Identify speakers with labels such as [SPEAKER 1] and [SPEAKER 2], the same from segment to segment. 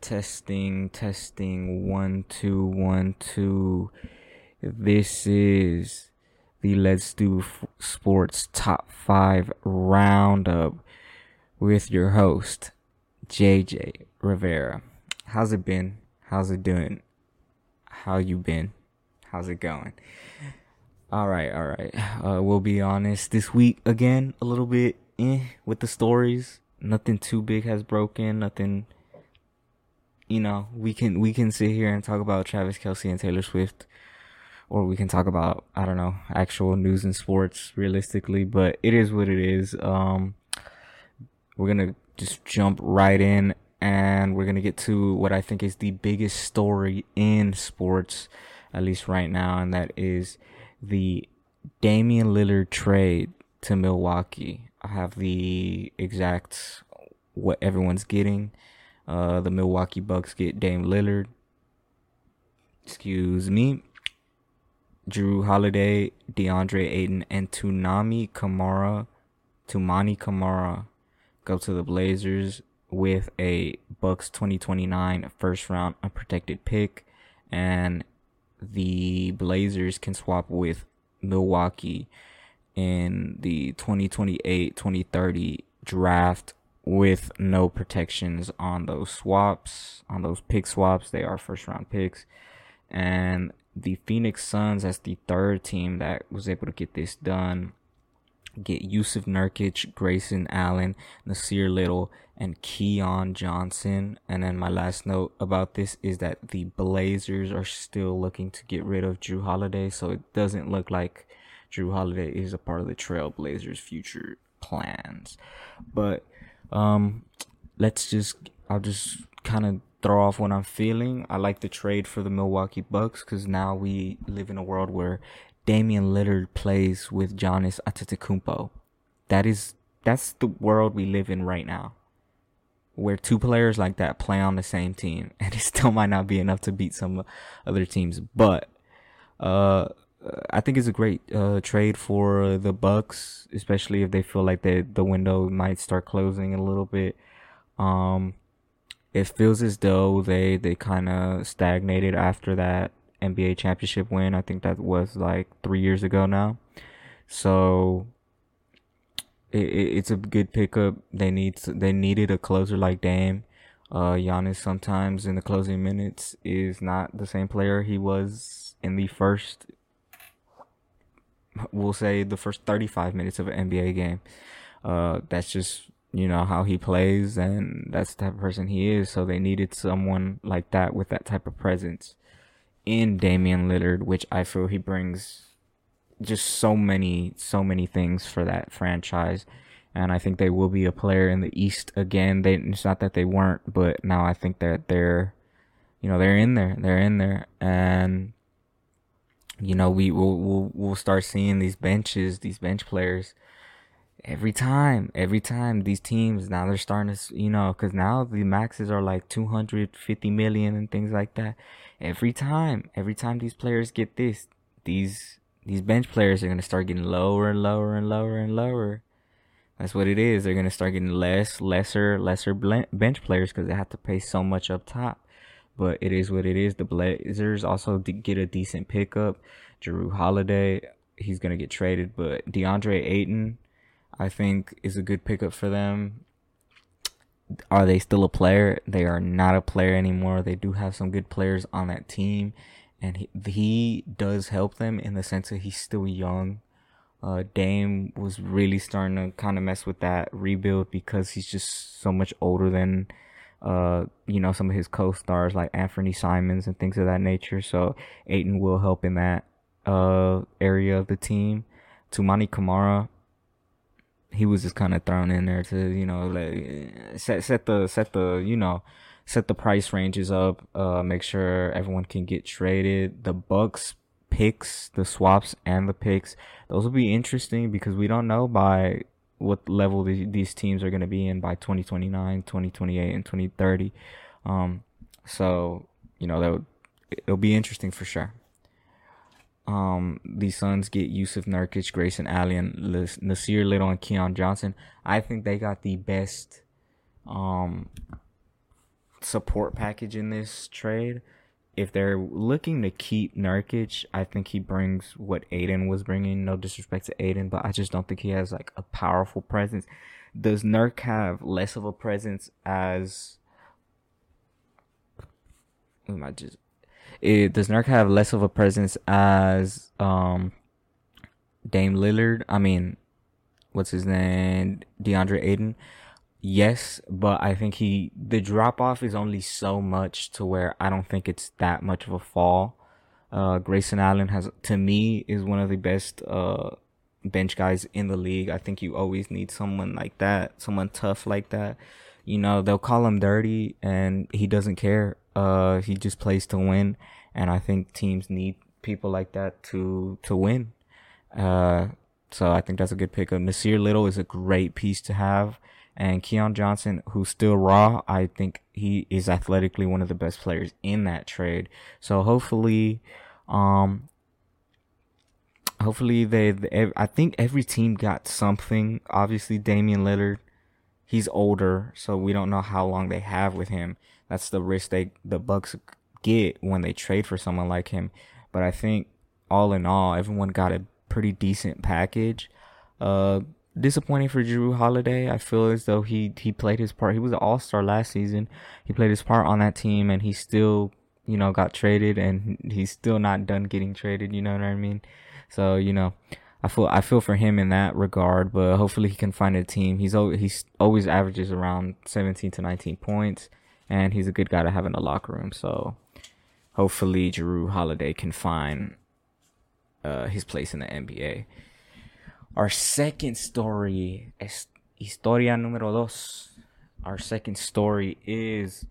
[SPEAKER 1] Testing, testing, one, two, one, two. This is the Let's Do Sports Top 5 Roundup with your host, JJ Rivera. How's it been? How's it doing? How you been? How's it going? All right, all right. Uh, we'll be honest. This week again, a little bit eh, with the stories. Nothing too big has broken. Nothing. You know, we can we can sit here and talk about Travis Kelce and Taylor Swift, or we can talk about I don't know actual news and sports realistically. But it is what it is. Um, we're gonna just jump right in, and we're gonna get to what I think is the biggest story in sports, at least right now, and that is the Damian Lillard trade to Milwaukee. I have the exact what everyone's getting. Uh, the Milwaukee Bucks get Dame Lillard. Excuse me. Jrue Holiday, DeAndre Ayton, and Tunami Camara, Toumani Camara go to the Blazers with a Bucks 2029 first round unprotected pick and the Blazers can swap with Milwaukee in the 2028-2030 draft with no protections on those swaps, on those pick swaps. They are first round picks. And the Phoenix Suns as the third team that was able to get this done get Jusuf Nurkic, Grayson Allen, Nassir Little, and Keon Johnson. And then my last note about this is that the Blazers are still looking to get rid of Jrue Holiday, so it doesn't look like Jrue Holiday is a part of the Trailblazers' future plans. But um, let's just I'll just kind of throw off what I'm feeling. I like the trade for the Milwaukee Bucks because now we live in a world where Damian Lillard plays with Giannis Antetokounmpo. That is that's the world we live in right now. Where two players like that play on the same team and it still might not be enough to beat some other teams, but uh I think it's a great uh, trade for the Bucks, especially if they feel like they, the window might start closing a little bit. Um, it feels as though they they kind of stagnated after that NBA championship win. I think that was like three years ago now. So it, it, it's a good pickup. They need they needed a closer like Dame. Uh, Giannis sometimes in the closing minutes is not the same player he was in the first. We'll say the first 35 minutes of an NBA game. Uh, that's just you know how he plays, and that's the type of person he is. So they needed someone like that with that type of presence in Damian Lillard, which I feel he brings just so many, so many things for that franchise. And I think they will be a player in the East again. They, it's not that they weren't, but now I think that they're, you know, they're in there. They're in there. And, you know, we will, we'll, we'll start seeing these benches, these bench players every time, every time these teams now they're starting to, you know, cause now the maxes are like 250 million and things like that every time, every time these players get this, these these bench players are gonna start getting lower and lower and lower and lower. That's what it is. They're gonna start getting less, lesser, lesser bench players because they have to pay so much up top. But it is what it is. The Blazers also get a decent pickup. Jrue Holiday, he's gonna get traded, but DeAndre Ayton, I think, is a good pickup for them. Are they still a player? They are not a player anymore. They do have some good players on that team, and he, he does help them in the sense that he's still young. Uh, Dame was really starting to kind of mess with that rebuild because he's just so much older than, uh, you know, some of his co-stars like Anthony Simons and things of that nature. So Ayton will help in that uh area of the team. Toumani Camara, he was just kind of thrown in there to you know like set set the set the you know set the price ranges up uh make sure everyone can get traded the bucks picks the swaps and the picks those will be interesting because we don't know by what level the, these teams are going to be in by 2029 2028 and 2030 um so you know that would, it'll be interesting for sure um, the Suns get Jusuf Nurkic, Grayson Allen, Nassir Little, and Keon Johnson. I think they got the best um, support package in this trade. If they're looking to keep Nurkic, I think he brings what Ayton was bringing. No disrespect to Ayton, but I just don't think he has like a powerful presence. Does Nurk have less of a presence as? Am I just? It, does Nurk have less of a presence as um Dame Lillard? I mean, what's his name? DeAndre Ayton yes, but I think he the drop off is only so much to where I don't think it's that much of a fall. Uh, Grayson Allen has to me is one of the best uh bench guys in the league. I think you always need someone like that, someone tough like that. You know, they'll call him dirty and he doesn't care. Uh, he just plays to win. And I think teams need people like that to, to win. Uh, so I think that's a good pickup. Nassir Little is a great piece to have. And Keon Johnson, who's still raw, I think he is athletically one of the best players in that trade. So hopefully, um, hopefully they, they I think every team got something. Obviously, Damian Lillard, he's older, so we don't know how long they have with him. That's the risk they the Bucks get when they trade for someone like him. But I think all in all, everyone got a pretty decent package. Uh, disappointing for Jrue Holiday. I feel as though he he played his part. He was an All Star last season. He played his part on that team, and he still you know got traded, and he's still not done getting traded. You know what I mean? So you know. I feel I feel for him in that regard, but hopefully he can find a team. He's always, he's always averages around 17 to 19 points, and he's a good guy to have in the locker room. So hopefully Jrue Holiday can find uh, his place in the NBA. Our second story es historia número dos. Our second story is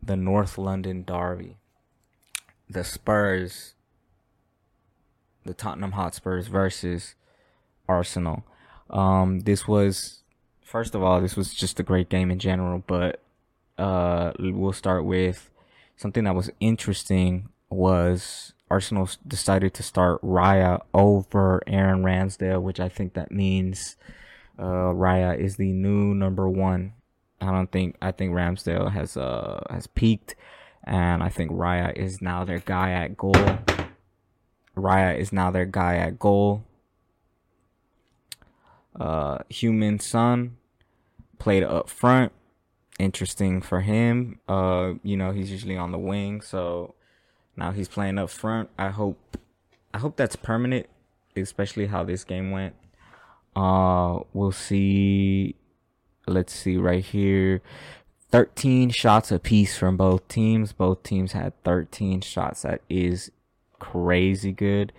[SPEAKER 1] the North London Derby. The Spurs, the Tottenham Hotspurs versus Arsenal. Um, this was, first of all, this was just a great game in general, but uh, we'll start with something that was interesting was Arsenal decided to start Raya over Aaron Ramsdale, which I think that means uh, Raya is the new number one. I don't think I think Ramsdale has uh has peaked, and I think Raya is now their guy at goal. Raya is now their guy at goal. Uh, Heung-min Son played up front. Interesting for him. Uh, you know he's usually on the wing, so now he's playing up front. I hope I hope that's permanent, especially how this game went. Uh we'll see let's see right here. 13 shots apiece from both teams. Both teams had 13 shots. That is crazy good.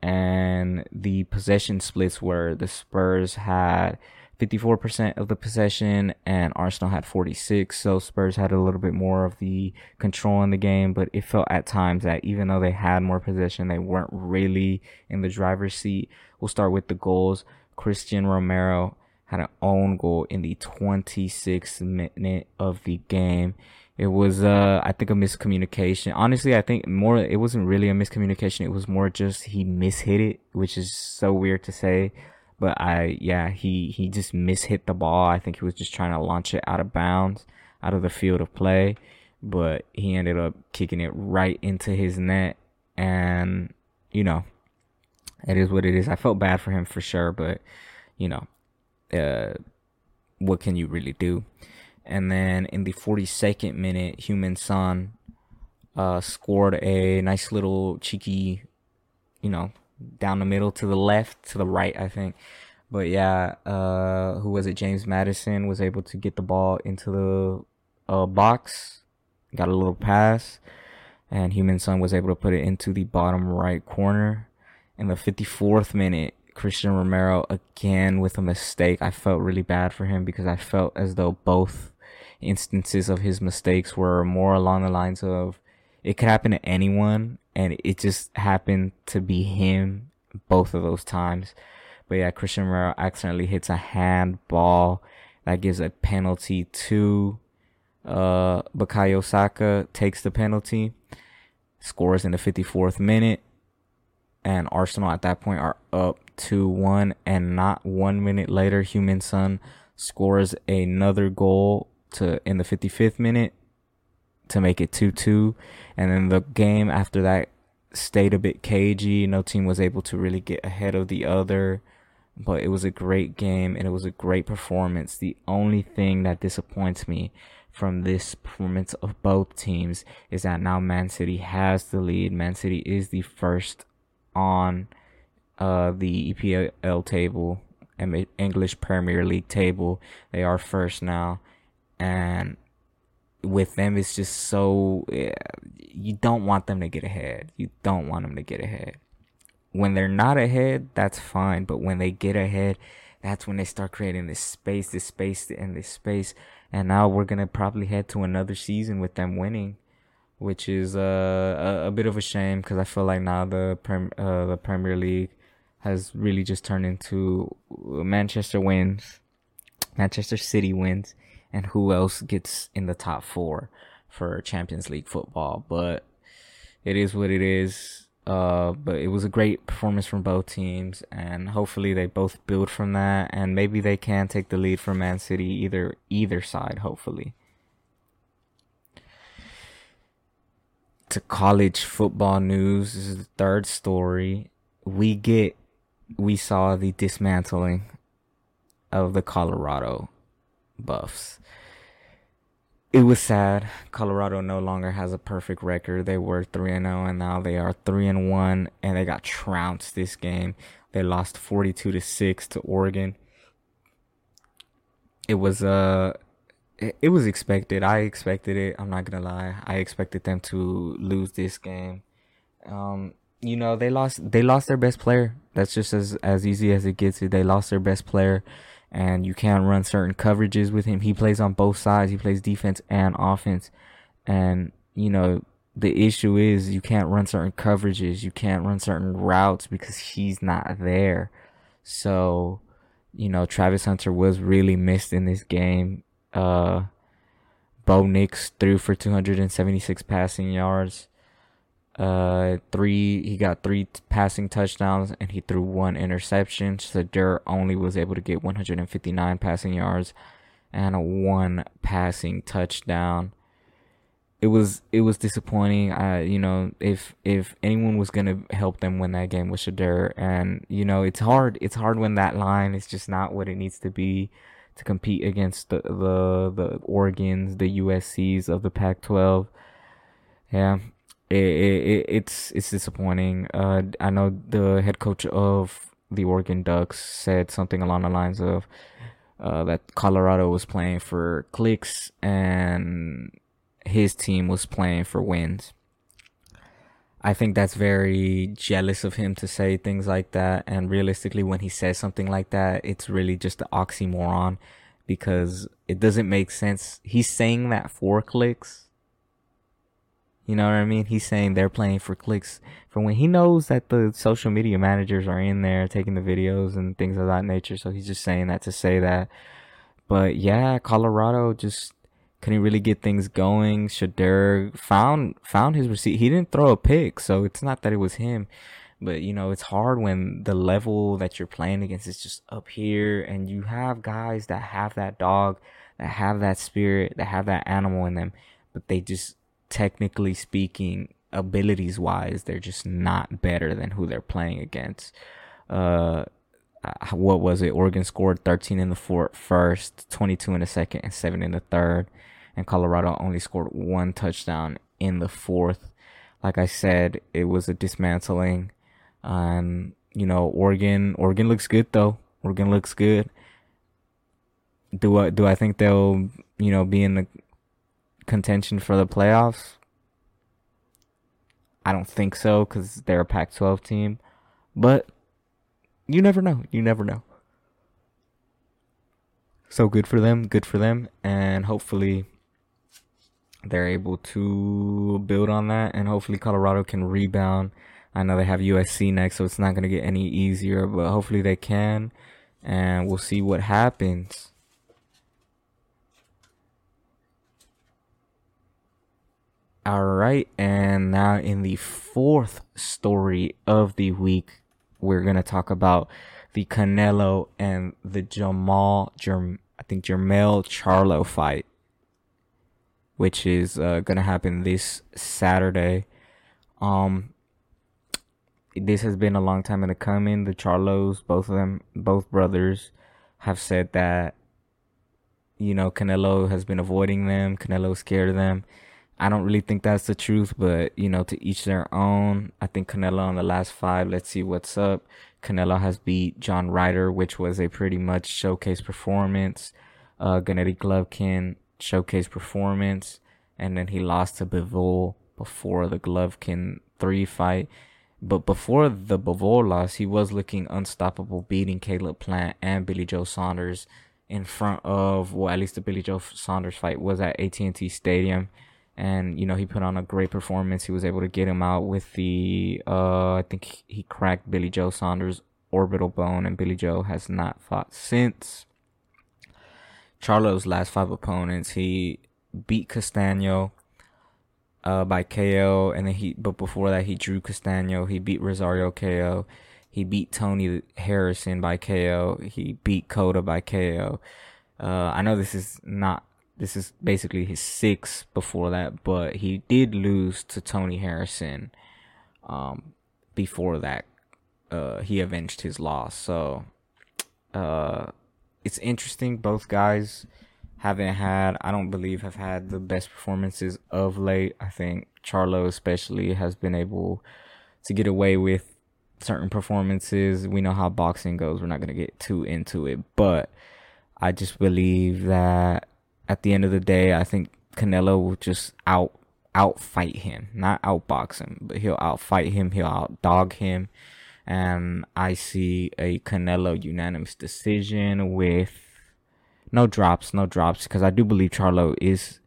[SPEAKER 1] And the possession splits were the Spurs had 54% of the possession and Arsenal had 46. So Spurs had a little bit more of the control in the game, but it felt at times that even though they had more possession, they weren't really in the driver's seat. We'll start with the goals. Cristian Romero had an own goal in the 26th minute of the game. It was, uh, I think a miscommunication. Honestly, I think more, it wasn't really a miscommunication. It was more just he mishit it, which is so weird to say. But I, yeah, he, he just mishit the ball. I think he was just trying to launch it out of bounds, out of the field of play. But he ended up kicking it right into his net. And, you know, it is what it is. I felt bad for him for sure, but, you know, uh, what can you really do? And then in the 42nd minute, Heung-min Son uh, scored a nice little cheeky, you know, down the middle to the left, to the right, I think. But yeah, uh, who was it? James Maddison was able to get the ball into the uh, box, got a little pass, and Heung-min Son was able to put it into the bottom right corner. In the 54th minute, Cristian Romero again with a mistake. I felt really bad for him because I felt as though both instances of his mistakes were more along the lines of it could happen to anyone and it just happened to be him both of those times. But yeah, Cristian Romero accidentally hits a handball that gives a penalty to uh Bukayo Saka takes the penalty, scores in the 54th minute, and Arsenal at that point are up 2-1 and not 1 minute later Heung-min Son scores another goal to in the 55th minute to make it 2-2 and then the game after that stayed a bit cagey. No team was able to really get ahead of the other. But it was a great game and it was a great performance. The only thing that disappoints me from this performance of both teams is that now Man City has the lead. Man City is the first on uh, the EPL table, English Premier League table. They are first now, and with them, it's just so yeah, you don't want them to get ahead. You don't want them to get ahead. When they're not ahead, that's fine, but when they get ahead, that's when they start creating this space, this space, and this space and now we're gonna probably head to another season with them winning, which is uh, a, a bit of a shame because I feel like now the prem, uh, the Premier League has really just turned into Manchester wins, Manchester City wins, and who else gets in the top four for Champions League football. But it is what it is. Uh, but it was a great performance from both teams, and hopefully they both build from that, and maybe they can take the lead from Man City either either side. Hopefully. To college football news, this is the third story. We get, we saw the dismantling of the Colorado Buffs it was sad. Colorado no longer has a perfect record. They were 3 and 0 and now they are 3 and 1 and they got trounced this game. They lost 42 to 6 to Oregon. It was uh it, it was expected. I expected it. I'm not going to lie. I expected them to lose this game. Um you know, they lost they lost their best player. That's just as as easy as it gets. They lost their best player and you can't run certain coverages with him. He plays on both sides. He plays defense and offense. And, you know, the issue is you can't run certain coverages. You can't run certain routes because he's not there. So, you know, Travis Hunter was really missed in this game. Uh, Bo Nix threw for 276 passing yards uh three he got three passing touchdowns and he threw one interception. Shedeur only was able to get 159 passing yards and a one passing touchdown. It was it was disappointing. I you know if if anyone was gonna help them win that game with Shedeur and you know it's hard it's hard when that line is just not what it needs to be to compete against the the, the Oregons the USC's of the Pac-12 yeah it, it, it's it's disappointing. Uh, I know the head coach of the Oregon Ducks said something along the lines of uh, that Colorado was playing for clicks and his team was playing for wins. I think that's very jealous of him to say things like that. And realistically, when he says something like that, it's really just an oxymoron because it doesn't make sense. He's saying that for clicks you know what I mean? He's saying they're playing for clicks for when he knows that the social media managers are in there taking the videos and things of that nature. So he's just saying that to say that. But yeah, Colorado just couldn't really get things going. Shedeur found found his receipt. He didn't throw a pick, so it's not that it was him. But you know, it's hard when the level that you're playing against is just up here and you have guys that have that dog, that have that spirit, that have that animal in them, but they just technically speaking, abilities wise, they're just not better than who they're playing against. Uh, what was it? Oregon scored 13 in the four, first, 22 in the second, and 7 in the third. And Colorado only scored one touchdown in the fourth. Like I said, it was a dismantling. Um, you know, Oregon, Oregon looks good though. Oregon looks good. Do I, do I think they'll, you know, be in the contention for the playoffs? I don't think so because they're a Pac 12 team. But you never know. You never know. So good for them. Good for them. And hopefully they're able to build on that. And hopefully Colorado can rebound. I know they have USC next, so it's not going to get any easier. But hopefully they can. And we'll see what happens. All right, and now in the fourth story of the week, we're gonna talk about the Canelo and the Jamal, Jerm, I think Jermell Charlo fight. which is uh, gonna happen this Saturday. Um, this has been a long time in the coming. The Charlos, both of them, both brothers, have said that you know Canelo has been avoiding them. Canelo scared of them. I don't really think that's the truth, but you know, to each their own. I think Canelo on the last five. Let's see what's up. Canelo has beat John Ryder, which was a pretty much showcase performance. Uh, Gennady Golovkin showcase performance, and then he lost to Bivol before the Golovkin three fight. But before the Bivol loss, he was looking unstoppable, beating Caleb Plant and Billy Joe Saunders in front of, well, at least the Billy Joe Saunders fight was at AT&T Stadium. And, you know, he put on a great performance. He was able to get him out with the, uh, I think he cracked Billy Joe Saunders' orbital bone, and Billy Joe has not fought since. Charlo's last five opponents, he beat Castaño, uh, by KO, and then he, but before that, he drew Castaño. He beat Rosario KO. He beat Tony Harrison by KO. He beat Cota by KO. Uh, I know this is not, this is basically his sixth before that, but he did lose to Tony Harrison, um, before that. Uh, he avenged his loss. So, uh, it's interesting. Both guys, haven't had, I don't believe, have had the best performances of late. I think Charlo, especially, has been able to get away with certain performances. We know how boxing goes. We're not going to get too into it, but I just believe that at the end of the day, I think Canelo will just out out fight him, not outbox him, but he'll outfight him. He'll outdog him, and I see a Canelo unanimous decision with no drops, no drops, because I do believe Charlo is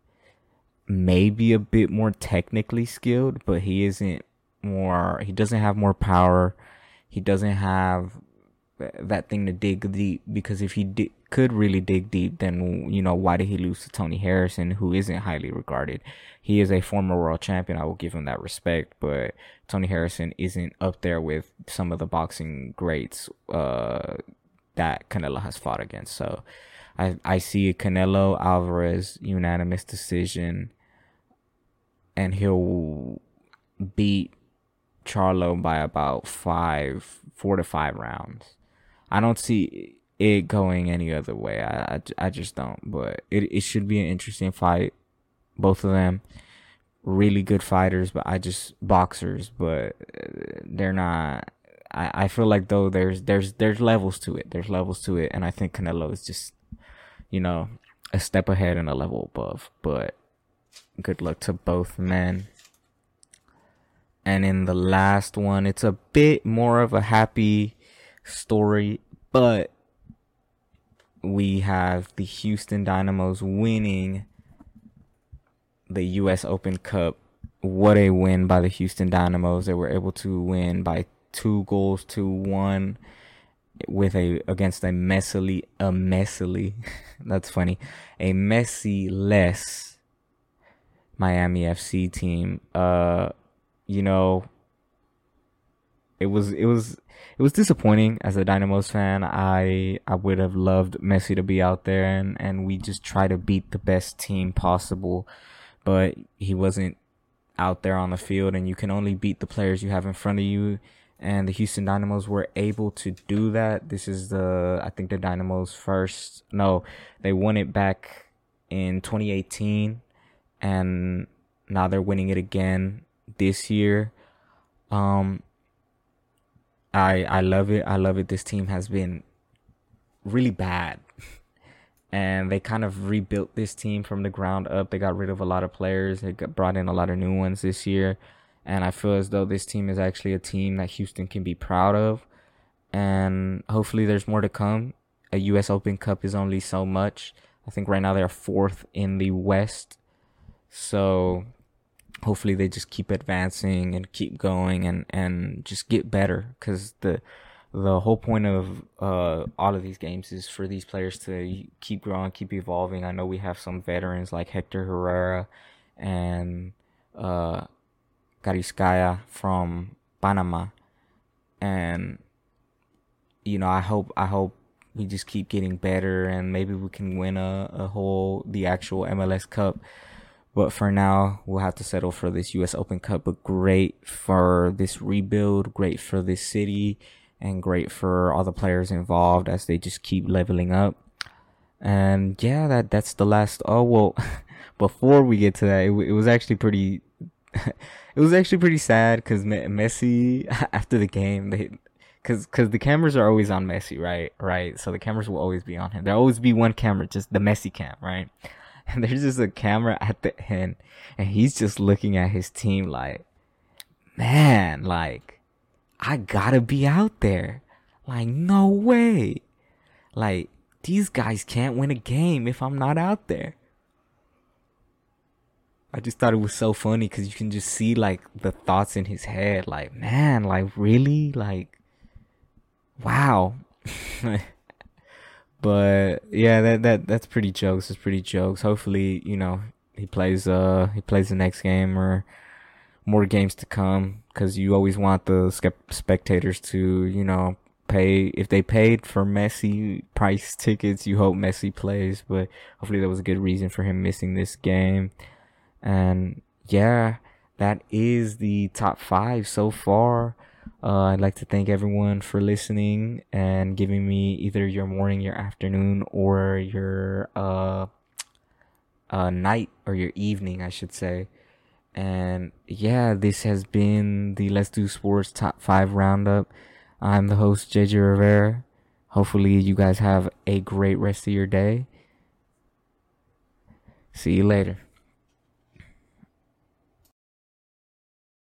[SPEAKER 1] maybe a bit more technically skilled, but he isn't more. He doesn't have more power. He doesn't have that thing to dig deep because if he di- could really dig deep, then you know why did he lose to Tony Harrison, who isn't highly regarded? He is a former world champion. I will give him that respect, but Tony Harrison isn't up there with some of the boxing greats uh, that Canelo has fought against. So I I see Canelo Alvarez unanimous decision, and he'll beat Charlo by about five, four to five rounds. I don't see it going any other way. I, I, I just don't. But it it should be an interesting fight. Both of them really good fighters, but I just boxers, but uh, they're not. I, I feel like though there's there's there's levels to it. There's levels to it, and I think Canelo is just you know, a step ahead and a level above. But good luck to both men. And in the last one, it's a bit more of a happy story, but we have the Houston Dynamos winning the US Open Cup. What a win by the Houston Dynamos. They were able to win by two goals to one with a against a messily a messily that's funny a messy less Miami FC team uh you know it was it was it was disappointing as a Dynamos fan I I would have loved Messi to be out there and and we just try to beat the best team possible but he wasn't out there on the field and you can only beat the players you have in front of you and the Houston Dynamos were able to do that. This is the I think the Dynamos first no, they won it back in 2018 and now they're winning it again this year. Um I I love it. I love it. This team has been really bad. and they kind of rebuilt this team from the ground up. They got rid of a lot of players. They got brought in a lot of new ones this year. And I feel as though this team is actually a team that Houston can be proud of. And hopefully there's more to come. A US Open Cup is only so much. I think right now they're fourth in the West. So hopefully they just keep advancing and keep going and, and just get better. Cause the, the whole point of uh, all of these games is for these players to keep growing, keep evolving. I know we have some veterans like Hector Herrera and uh, Carrasquilla from Panama, and you know I hope I hope we just keep getting better and maybe we can win a, a whole the actual MLS Cup. But for now, we'll have to settle for this US Open Cup. But great for this rebuild, great for this city, and great for all the players involved as they just keep leveling up. And yeah, that that's the last. Oh well, before we get to that, it, it was actually pretty. it was actually pretty sad because Messi after the game they because because the cameras are always on Messi, right? Right. So the cameras will always be on him. There'll always be one camera, just the Messi cam, right? And there's just a camera at the end, and he's just looking at his team like, man, like, I gotta be out there. Like, no way. Like, these guys can't win a game if I'm not out there. I just thought it was so funny because you can just see like the thoughts in his head. Like, man, like really, like wow. but yeah, that that that's pretty jokes. It's pretty jokes. Hopefully, you know, he plays uh he plays the next game or more games to come because you always want the spectators to you know pay if they paid for Messi price tickets. You hope Messi plays, but hopefully that was a good reason for him missing this game. And yeah, that is the top five so far. Uh, I'd like to thank everyone for listening and giving me either your morning, your afternoon, or your uh, uh, night or your evening, I should say. And yeah, this has been the Let's Do Sports Top 5 Roundup. I'm the host, JJ Rivera. Hopefully, you guys have a great rest of your day. See you later.